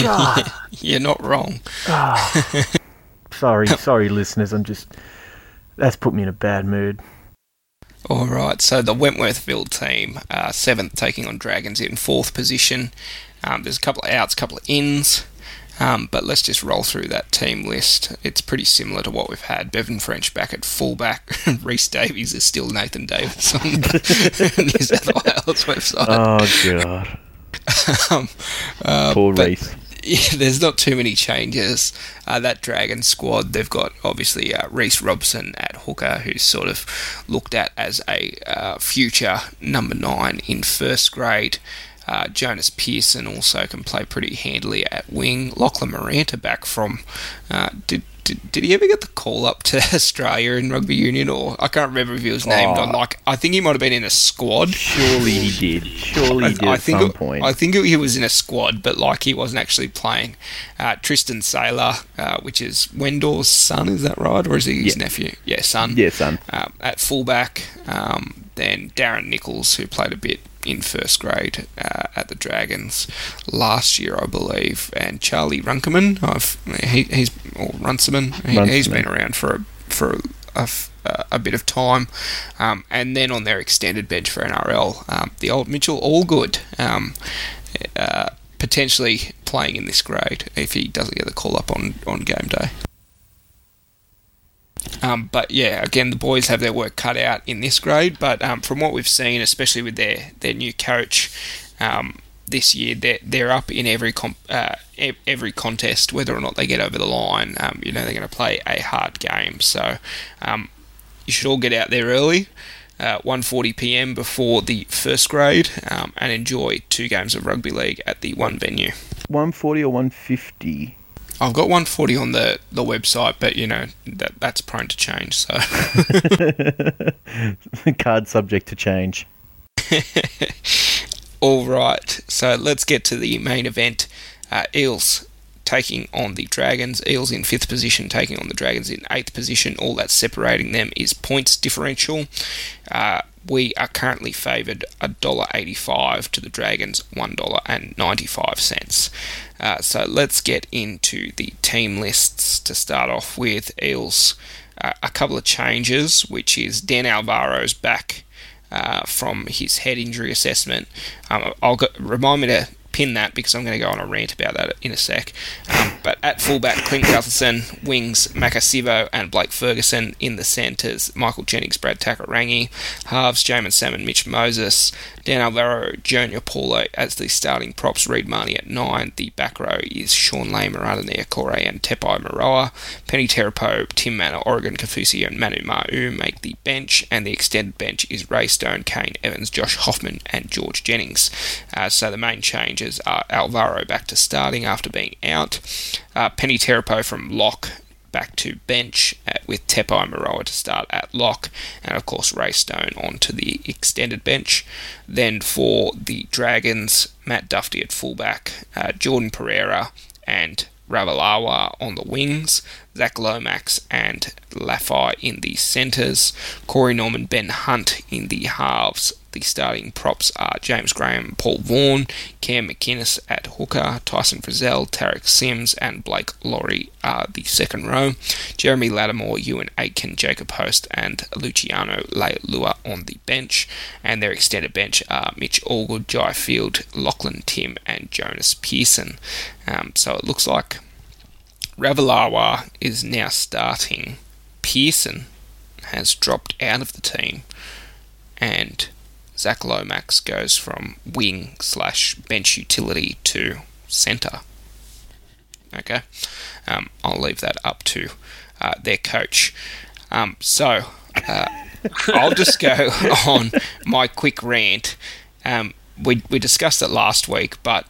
God. You're not wrong. Oh. sorry, sorry, listeners. I'm just that's put me in a bad mood. All right, so the Wentworthville team, uh, seventh, taking on Dragons in fourth position. Um, there's a couple of outs, a couple of ins, um, but let's just roll through that team list. It's pretty similar to what we've had. Bevan French back at fullback. Rhys Davies is still Nathan Davis on the New South Wales website. Oh god. um, uh, Poor Rhys. Yeah, there's not too many changes. Uh, that Dragon squad, they've got obviously uh, Reece Robson at hooker, who's sort of looked at as a uh, future number nine in first grade. Uh, Jonas Pearson also can play pretty handily at wing. Lachlan Maranta back from. Uh, did, did, did he ever get the call up to Australia in rugby union, or I can't remember if he was named Oh. on like I think he might have been in a squad. Surely he did. Surely he did I at think some it- point. I think he was in a squad, but like he wasn't actually playing. Uh, Tristan Sailor, uh, which is Wendell's son, is that right, or is he his Yeah. nephew? Yeah, son. yeah, son. Um, at fullback, um, then Darren Nichols, who played a bit in first grade uh, at the Dragons last year, I believe, and Charlie Runkerman. I've, he, he's or Runciman. He, he's Runciman. been around for a, for a, f- uh, a bit of time, um, and then on their extended bench for NRL, um, the old Mitchell Allgood. Um, uh, potentially playing in this grade if he doesn't get the call up on, on game day. Um, but yeah, again, the boys have their work cut out in this grade. But um, from what we've seen, especially with their their new coach um, this year, they're they're up in every comp, uh, every contest, whether or not they get over the line. Um, you know, they're going to play a hard game, so um, you should all get out there early. Uh, 1:40 p.m. before the first grade, um, and enjoy two games of rugby league at the one venue. 140 or 150? I've got 140 on the, the website, but you know that that's prone to change. So Card subject to change. All right, so let's get to the main event. Uh, Eels taking on the Dragons. Eels in fifth position, taking on the Dragons in eighth position. All that's separating them is points differential. Uh, we are currently favoured $1.85 to the Dragons $1.95. Uh, so let's get into the team lists to start off with. Eels, uh, a couple of changes, which is Dan Alvaro's back uh, from his head injury assessment. Um, I'll go, remind me to pin that because I'm going to go on a rant about that in a sec. Um, but at fullback, Clint Gutherson, wings, Maika Sivo and Blake Ferguson in the centres, Michael Jennings, Brad Takairangi, halves, Jaeman Salmon, Mitch Moses, Dan Alvaro, Junior Paulo as the starting props, Reed Mahoney at nine. The back row is Sean Lehmer, Aranea Corey and Tepai Moeroa. Peni Terepo, Tim Mannah, Oregon Kaufusi and Manu Ma'u make the bench, and the extended bench is Ray Stone, Kane Evans, Josh Hoffman and George Jennings. Uh, so the main are Alvaro back to starting after being out, uh, Peni Terepo from lock back to bench at, with Tepai Moeroa to start at lock, and of course Ray Stone onto the extended bench. Then for the Dragons, Matt Dufty at fullback, uh, Jordan Pereira and Ravalawa on the wings, Zach Lomax and Lafai in the centres, Corey Norman, Ben Hunt in the halves, the starting props are James Graham, Paul Vaughan, Cam McInnes at hooker, Tyson Frizell, Tariq Sims, and Blake Lawrie are the second row. Jeremy Latimore, Euan Aitken, Jacob Host, and Luciano Leilua on the bench. And their extended bench are Mitch Allgood, Jai Field, Lachlan Tim, and Jonas Pearson. Um, so it looks like Ravalawa is now starting. Pearson has dropped out of the team, and Zach Lomax goes from wing slash bench utility to centre. Okay, um, I'll leave that up to uh, their coach. Um, so uh, I'll just go on my quick rant. Um, we we discussed it last week, but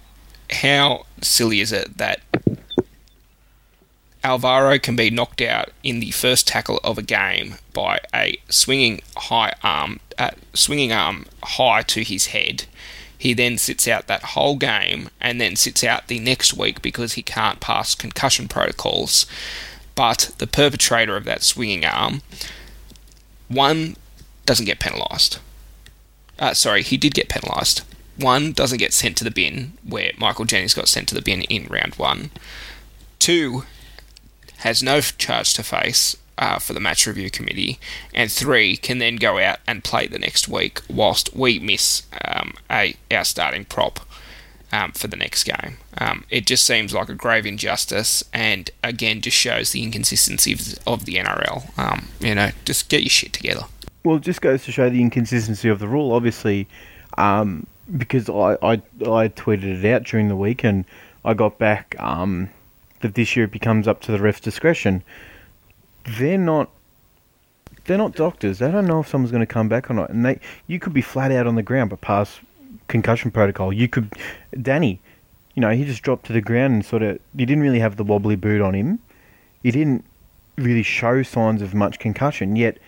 how silly is it that Alvaro can be knocked out in the first tackle of a game by a swinging high arm, swinging arm high to his head. He then sits out that whole game and then sits out the next week because he can't pass concussion protocols. But the perpetrator of that swinging arm, one doesn't get penalised. Uh, sorry, he did get penalised. One doesn't get sent to the bin, where Michael Jennings got sent to the bin in round one. Two, has no charge to face uh, for the match review committee, and three can then go out and play the next week whilst we miss um, a our starting prop um, for the next game. Um, it just seems like a grave injustice, and again, just shows the inconsistency of the NRL. Um, you know, just get your shit together. Well, it just goes to show the inconsistency of the rule. Obviously, um, because I, I I tweeted it out during the week, and I got back um, that this year it becomes up to the ref's discretion. They're not. They're not doctors. They don't know if someone's going to come back or not. And they, you could be flat out on the ground but pass concussion protocol. You could, Danny, you know, he just dropped to the ground and sort of. He didn't really have the wobbly boot on him. He didn't really show signs of much concussion. Yet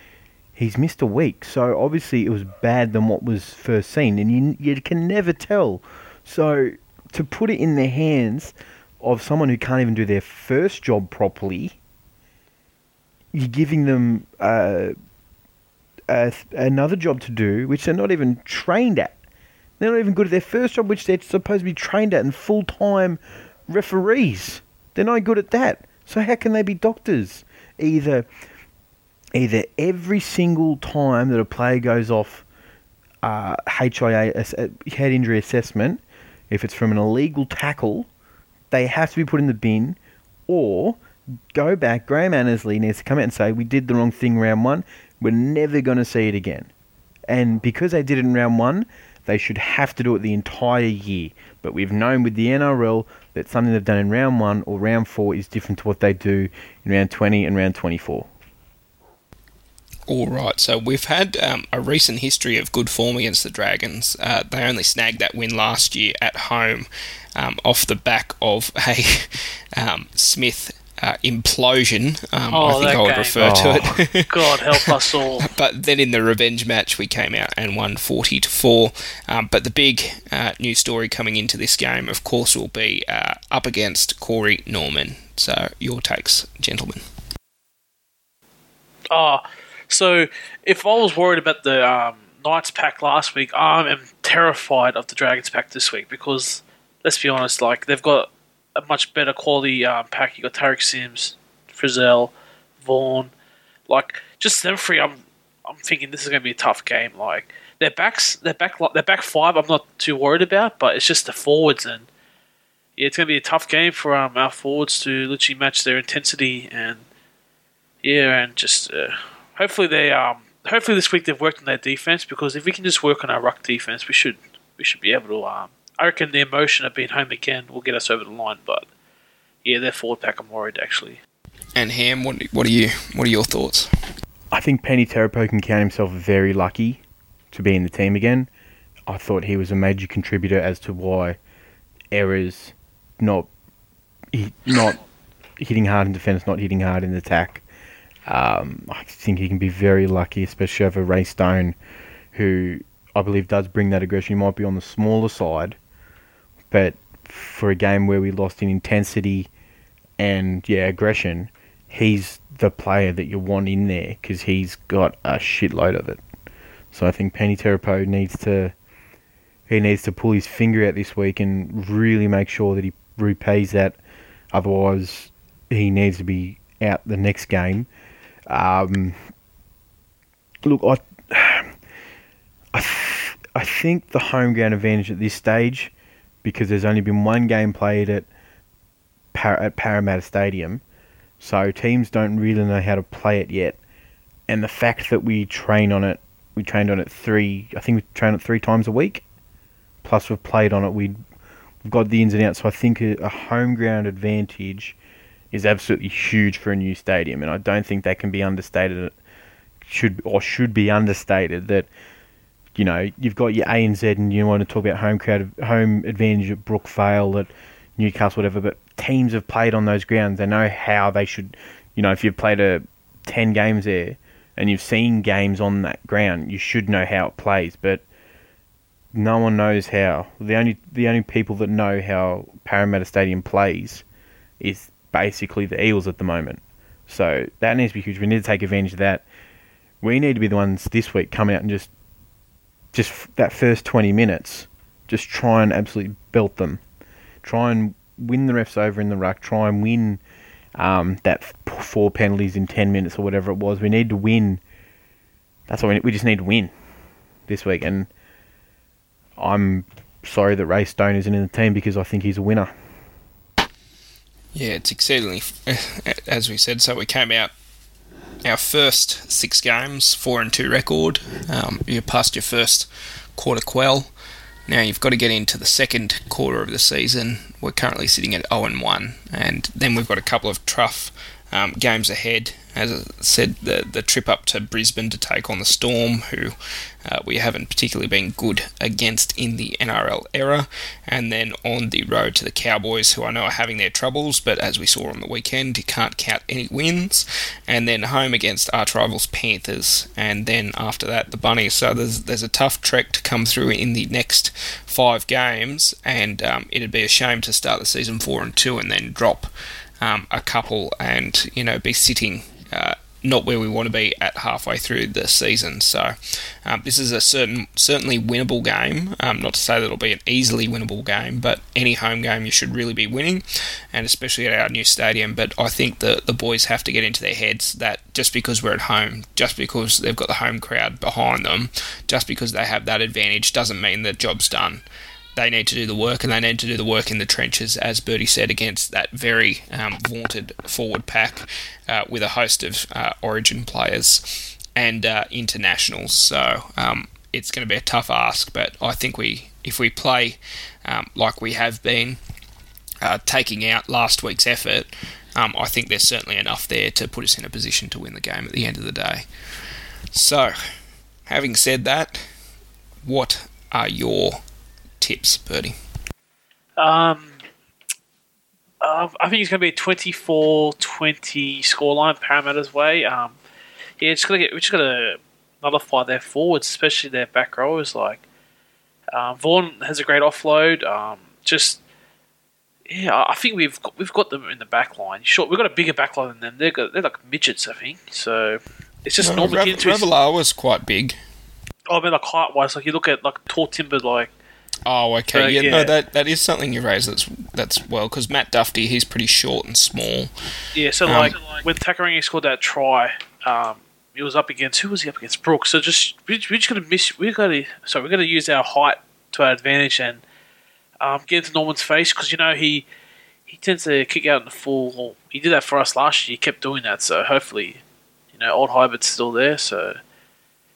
he's missed a week. So obviously it was bad than what was first seen, and you you can never tell. So to put it in the hands of someone who can't even do their first job properly, you're giving them uh, a, another job to do, which they're not even trained at. They're not even good at their first job, which they're supposed to be trained at, and full time referees. They're not good at that. So how can they be doctors? Either, either every single time that a player goes off uh, HIA head injury assessment, if it's from an illegal tackle they have to be put in the bin, or go back. Graham Annesley needs to come out and say, We did the wrong thing round one. We're never going to see it again. And because they did it in round one, they should have to do it the entire year. But we've known with the NRL that something they've done in round one or round four is different to what they do in round 20 and round 24. All right, so we've had um, a recent history of good form against the Dragons. Uh, they only snagged that win last year at home um, off the back of a um, Smith uh, implosion. Um, oh, I think I would game. refer oh. to it. God help us all. but then in the revenge match, we came out and won forty to four. Um, but the big uh, news story coming into this game, of course, will be uh, up against Corey Norman. So your takes, gentlemen. Oh, so if I was worried about the um, Knights pack last week, I am terrified of the Dragons pack this week because let's be honest, like they've got a much better quality um, pack. You got Tariq Sims, Frizell, Vaughan. like just them three. I'm I'm thinking this is going to be a tough game. Like their backs, their back, their back five. I'm not too worried about, but it's just the forwards and yeah, it's going to be a tough game for um, our forwards to literally match their intensity and yeah, and just uh, hopefully they um hopefully this week they've worked on their defense because if we can just work on our ruck defense, we should we should be able to. Um, I reckon the emotion of being home again will get us over the line, but yeah, their forward pack I'm worried actually. And Ham, what what are you what are your thoughts? I think Peni Terepo can count himself very lucky to be in the team again. I thought he was a major contributor as to why errors not not hitting hard in defence, not hitting hard in attack. Um, I think he can be very lucky, especially over Ray Stone, who I believe does bring that aggression. He might be on the smaller side, but for a game where we lost in intensity and yeah aggression, he's the player that you want in there because he's got a shitload of it. So I think Peni Terepo needs to he needs to pull his finger out this week and really make sure that he repays that. Otherwise, he needs to be out the next game. Um, look, I, I, I think the home ground advantage at this stage, because there's only been one game played at Par- at Parramatta Stadium, so teams don't really know how to play it yet. And the fact that we train on it, we trained on it three, I think we train it three times a week. Plus we've played on it. We we've got the ins and outs. So I think a, a home ground advantage is absolutely huge for a new stadium, and I don't think that can be understated. Should or should be understated that you know you've got your ANZ and you want to talk about home crowd, home advantage at Brookvale, at Newcastle, whatever. But teams have played on those grounds. They know how they should. You know, if you've played a ten games there and you've seen games on that ground, you should know how it plays. But no one knows how. The only the only people that know how Parramatta Stadium plays is basically the Eels at the moment. So that needs to be huge. We need to take advantage of that. We need to be the ones this week coming out and just just that first twenty minutes, just try and absolutely belt them. Try and win the refs over in the ruck. Try and win um, that four penalties in ten minutes or whatever it was. We need to win. That's what we, need. we just need to win this week and I'm sorry that Ray Stone isn't in the team because I think he's a winner. Yeah, it's exceedingly, as we said. So we came out our first six games, four and two record. Um, you passed your first quarter quell. Now you've got to get into the second quarter of the season. We're currently sitting at 0 and 1, and then we've got a couple of tough um, games ahead. As I said, the the trip up to Brisbane to take on the Storm, who uh, we haven't particularly been good against in the NRL era, and then on the road to the Cowboys, who I know are having their troubles, but as we saw on the weekend, you can't count any wins, and then home against arch rivals Panthers, and then after that the Bunnies. So there's there's a tough trek to come through in the next five games, and um, it'd be a shame to start the season four and two and then drop um, a couple and you know be sitting uh, not where we want to be at halfway through the season. So um, this is a certain certainly winnable game. Um, not to say that it'll be an easily winnable game, but any home game you should really be winning, and especially at our new stadium. But I think the the boys have to get into their heads that just because we're at home, just because they've got the home crowd behind them, just because they have that advantage, doesn't mean the job's done they need to do the work, and they need to do the work in the trenches, as Bertie said, against that very um, vaunted forward pack uh, with a host of uh, Origin players and uh, internationals. So um, it's going to be a tough ask, but I think we, if we play um, like we have been, uh, taking out last week's effort, um, I think there's certainly enough there to put us in a position to win the game at the end of the day. So, having said that, what are your tips, Bertie? Um, uh, I think it's going to be a 24-20 scoreline Parramatta's way. Um, yeah, just gonna get, we're just going to nullify their forwards, especially their back rowers. Like um, Vaughan has a great offload. Um, just yeah, I think we've got, we've got them in the back line. Sure, we've got a bigger back line than them. They're got, they're like midgets, I think. So it's just no, normally Rav- was quite big. Oh, I mean, like height wise, like you look at like tall timber, like Oh, okay. Uh, yeah, yeah. no, that that is something you raise. That's that's well because Matt Dufty, he's pretty short and small. yeah. So Um, like when Takairangi scored that try, um, he was up against who was he up against? Brooks. So just we we just gonna miss. We gotta so we're gonna use our height to our advantage and um, get into Norman's face because you know he he tends to kick out in the full. He did that for us last year. He kept doing that. So hopefully, you know, old Hybert's still there. So.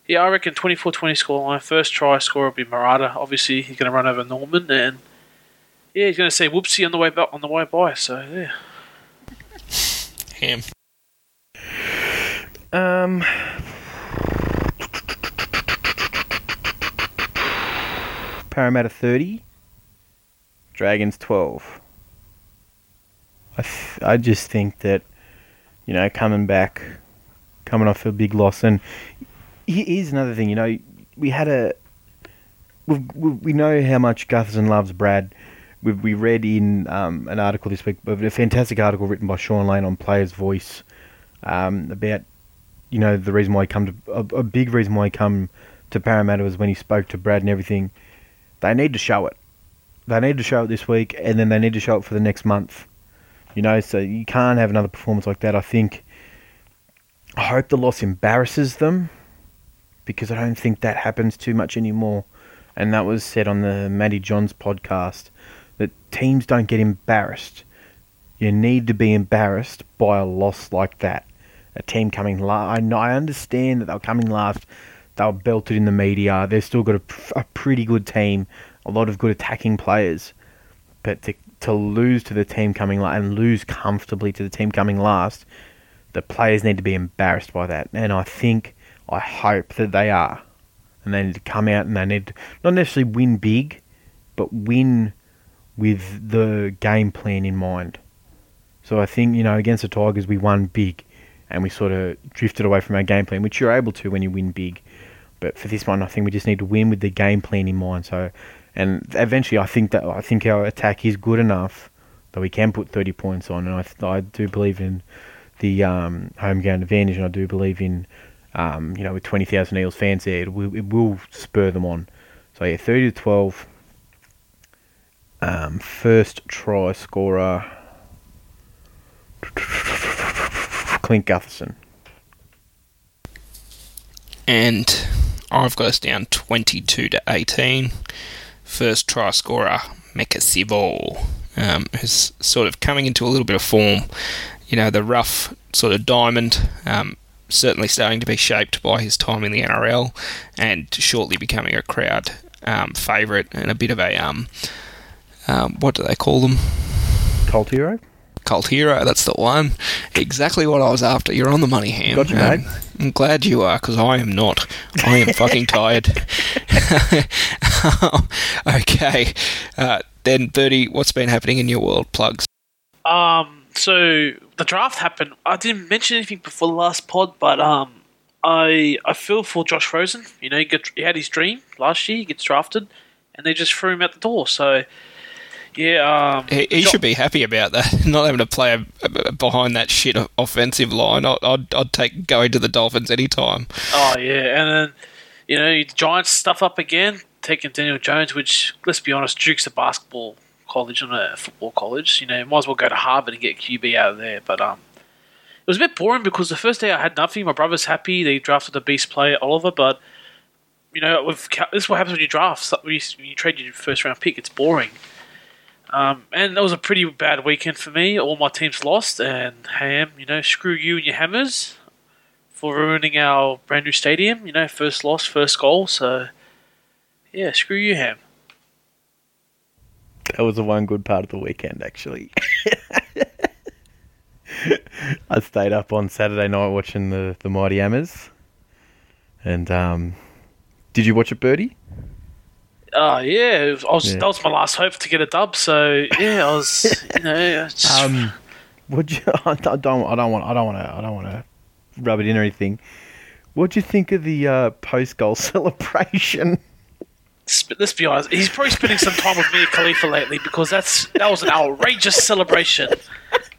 Yeah, I reckon 24-20 scoreline. First try scorer will be Marata. Obviously, he's going to run over Norman, and yeah, he's going to say whoopsie on the way back on the way by. So yeah, Him. Um, Parramatta 30, Dragons 12. I, th- I just think that, you know, coming back, coming off a big loss, and he- here's another thing, you know, we had a. We've, we we know how much Gutherson loves Brad. We we read in um, an article this week, a fantastic article written by Sean Lane on Players Voice um, about you know the reason why he come to a, a big reason why he come to Parramatta was when he spoke to Brad and everything. They need to show it. They need to show it this week, and then they need to show it for the next month. You know, so you can't have another performance like that. I think. I hope the loss embarrasses them, because I don't think that happens too much anymore. And that was said on the Matty Johns podcast that teams don't get embarrassed. You need to be embarrassed by a loss like that a team coming last. I I understand that they were coming last. They were belted in the media. They've still got a, a pretty good team, a lot of good attacking players. But to to lose to the team coming last and lose comfortably to the team coming last, the players need to be embarrassed by that. And I think, I hope that they are. And they need to come out and they need to not necessarily win big, but win with the game plan in mind. So I think, you know, against the Tigers, we won big and we sort of drifted away from our game plan, which you're able to when you win big. But for this one, I think we just need to win with the game plan in mind. So, and eventually, I think that I think our attack is good enough that we can put 30 points on, and I, I do believe in the um, home ground advantage, and I do believe in, um, you know, with 20,000 Eels fans there, it will, it will spur them on. So yeah, 30 to 12. Um, first try scorer. Clint Gutherson. And I've got us down 22 to 18. First try scorer, Maika Sivo, um, who's sort of coming into a little bit of form. You know, the rough sort of diamond, um, certainly starting to be shaped by his time in the NRL and shortly becoming a crowd um, favourite and a bit of a, um, um, what do they call them? Cult hero. Cult hero, that's the one. Exactly what I was after. You're on the money, Ham. Gotcha, Um, mate. I'm glad you are, because I am not. I am fucking tired. okay. Uh, then, Bertie, what's been happening in your world? Plugs. Um, so the draft happened. I didn't mention anything before the last pod, but um, I I feel for Josh Rosen. You know, he, get, he had his dream last year. He gets drafted, and they just threw him out the door. So, yeah, um, He, he Jo- should be happy about that. Not having to play behind that shit offensive line. I'd, I'd, I'd take going to the Dolphins anytime. Oh yeah, and then you know the Giants stuff up again, taking Daniel Jones, which let's be honest, Duke's a basketball college, not a football college. You know, might as well go to Harvard and get QB out of there. But um, it was a bit boring because the first day I had nothing. My brother's happy they drafted a beast player Oliver, but you know, with, this is what happens when you draft. When you, when you trade your first round pick, it's boring. Um, and that was a pretty bad weekend for me. All my teams lost, and Ham, you know, screw you and your Hammers for ruining our brand new stadium. You know, first loss, first goal. So, yeah, screw you, Ham. That was the one good part of the weekend, actually. I stayed up on Saturday night watching the, the Mighty Hammers. And um, did you watch it, Birdie? Oh yeah, was, I was, Yeah. that was my last hope to get a dub. So yeah, I was, you know, just, Um, would you? I don't. I don't want. I don't want to. I don't want to rub it in or anything. What'd you think of the uh, post goal celebration? Let's be honest. He's probably spending some time with me and Khalifa lately because that's that was an outrageous celebration.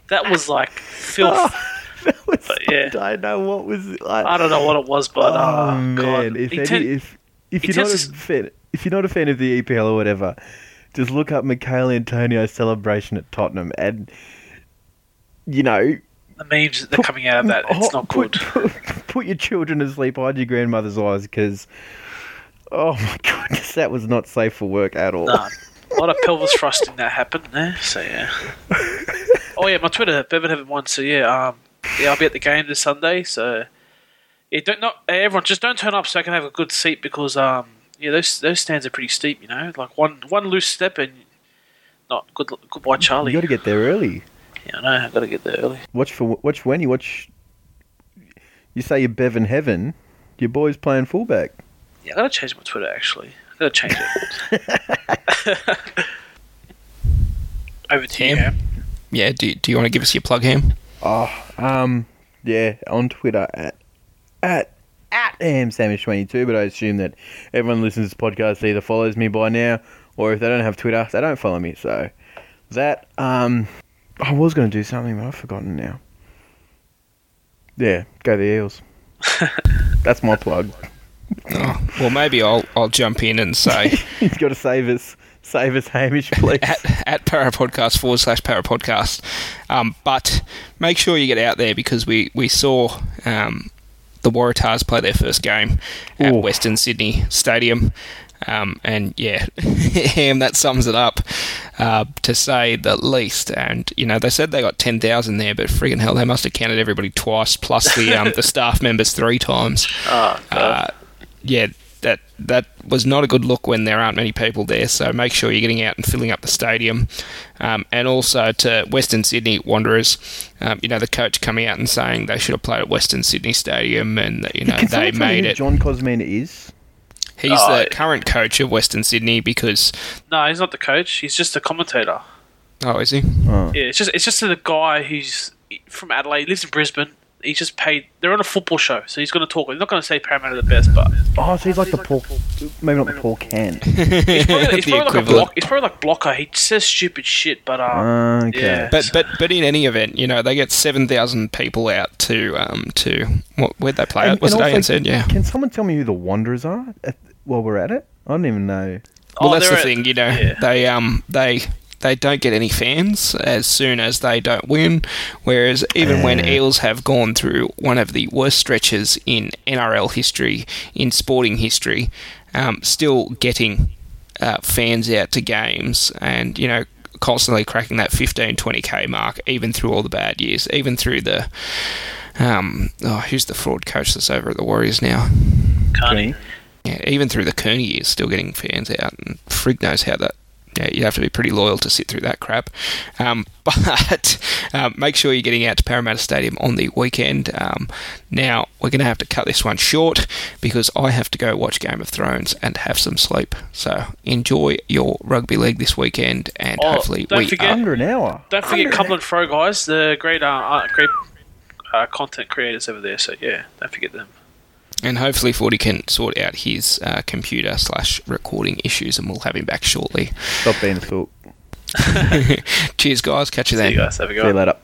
That was like filth. that was, But, yeah. I don't know what was. I, I don't know what it was, but oh uh, man! God, if, any, tend- if if you're not a fan, if you're not a fan of the EPL or whatever, just look up Michael Antonio's celebration at Tottenham, and you know, The memes that are coming out of that, it's oh, not put, good. Put, put your children to sleep, hide your grandmother's eyes, because oh my goodness, that was not safe for work at all. Nah, a lot of pelvis thrusting that happened there. So yeah. oh yeah, my Twitter, Bevan Heaven one. So yeah, um, yeah, I'll be at the game this Sunday. So yeah, don't not everyone just don't turn up so I can have a good seat because um, yeah, those those stands are pretty steep. You know, like one one loose step and not good. Goodbye, Charlie. You got to get there early. yeah, I know. I got to get there early. Watch for watch when you watch. You say you're Bevan Heaven, your boy's playing fullback. Yeah, I got to change my Twitter actually. I got to change it. Over to you. Ham? Ham. Yeah, do, do you want to give us your plug, Ham? Oh, um, yeah, on Twitter at at at amsamish22, but I assume that everyone listens to this podcast either follows me by now, or if they don't have Twitter, they don't follow me. So that um, I was going to do something, but I've forgotten now. Yeah, go the Eels. That's my plug. Oh, well, maybe I'll I'll jump in and say You've got to save us, save us, Hamish, please. at, at Parapodcast forward slash Parapodcast. Um, but make sure you get out there because we, we saw um, the Waratahs play their first game at Ooh. Western Sydney Stadium. Um, and yeah, Ham, that sums it up uh, to say the least. And you know, they said they got ten thousand there, but friggin' hell, they must have counted everybody twice plus the um, the staff members three times. Oh, God. Uh, yeah, that that was not a good look when there aren't many people there. So make sure you're getting out and filling up the stadium, um, and also to Western Sydney Wanderers. Um, you know, the coach coming out and saying they should have played at Western Sydney Stadium, and that, you know Can they tell me made who it. John Kosmina is? He's Oh, the current coach of Western Sydney because no, he's not the coach. He's just a commentator. oh, is he? Oh. Yeah, it's just it's just the guy who's from Adelaide, lives in Brisbane. He's just paid. They're on a football show, so he's going to talk. He's not going to say Parramatta are the best, but Oh, so he's like the Paul, maybe not the Paul Can. he's probably, he's probably like a block. He's probably like blocker. He says stupid shit, but um, Okay. yeah. But but but in any event, you know they get seven thousand people out to um to what where'd they play? And- at? Was and it also, ANZ? Yeah. Can someone tell me who the Wanderers are at, while we're at it? I don't even know. Well, Oh, that's the they're at- thing, you know. yeah. They um they they don't get any fans as soon as they don't win. Whereas even when Eels have gone through one of the worst stretches in NRL history, in sporting history, um, still getting uh, fans out to games and you know constantly cracking that 15 20k mark even through all the bad years even through the um, oh, who's the fraud coach that's over at the Warriors now? Kearney. yeah, even through the Kearney years, still getting fans out, and frig knows how that. Yeah, you have to be pretty loyal to sit through that crap. Um, but um, make sure you're getting out to Parramatta Stadium on the weekend. Um, now we're going to have to cut this one short because I have to go watch Game of Thrones and have some sleep. So enjoy your rugby league this weekend, and Oh, hopefully don't we forget- are. Under an hour. Don't forget Under- Cumberland Fro guys, the great uh, uh great uh, content creators over there. So yeah, don't forget them. And hopefully, Forty can sort out his uh, computer slash recording issues, and we'll have him back shortly. Stop being a fool. Cheers, guys. Catch you See then. you guys. Have a good See you one. later.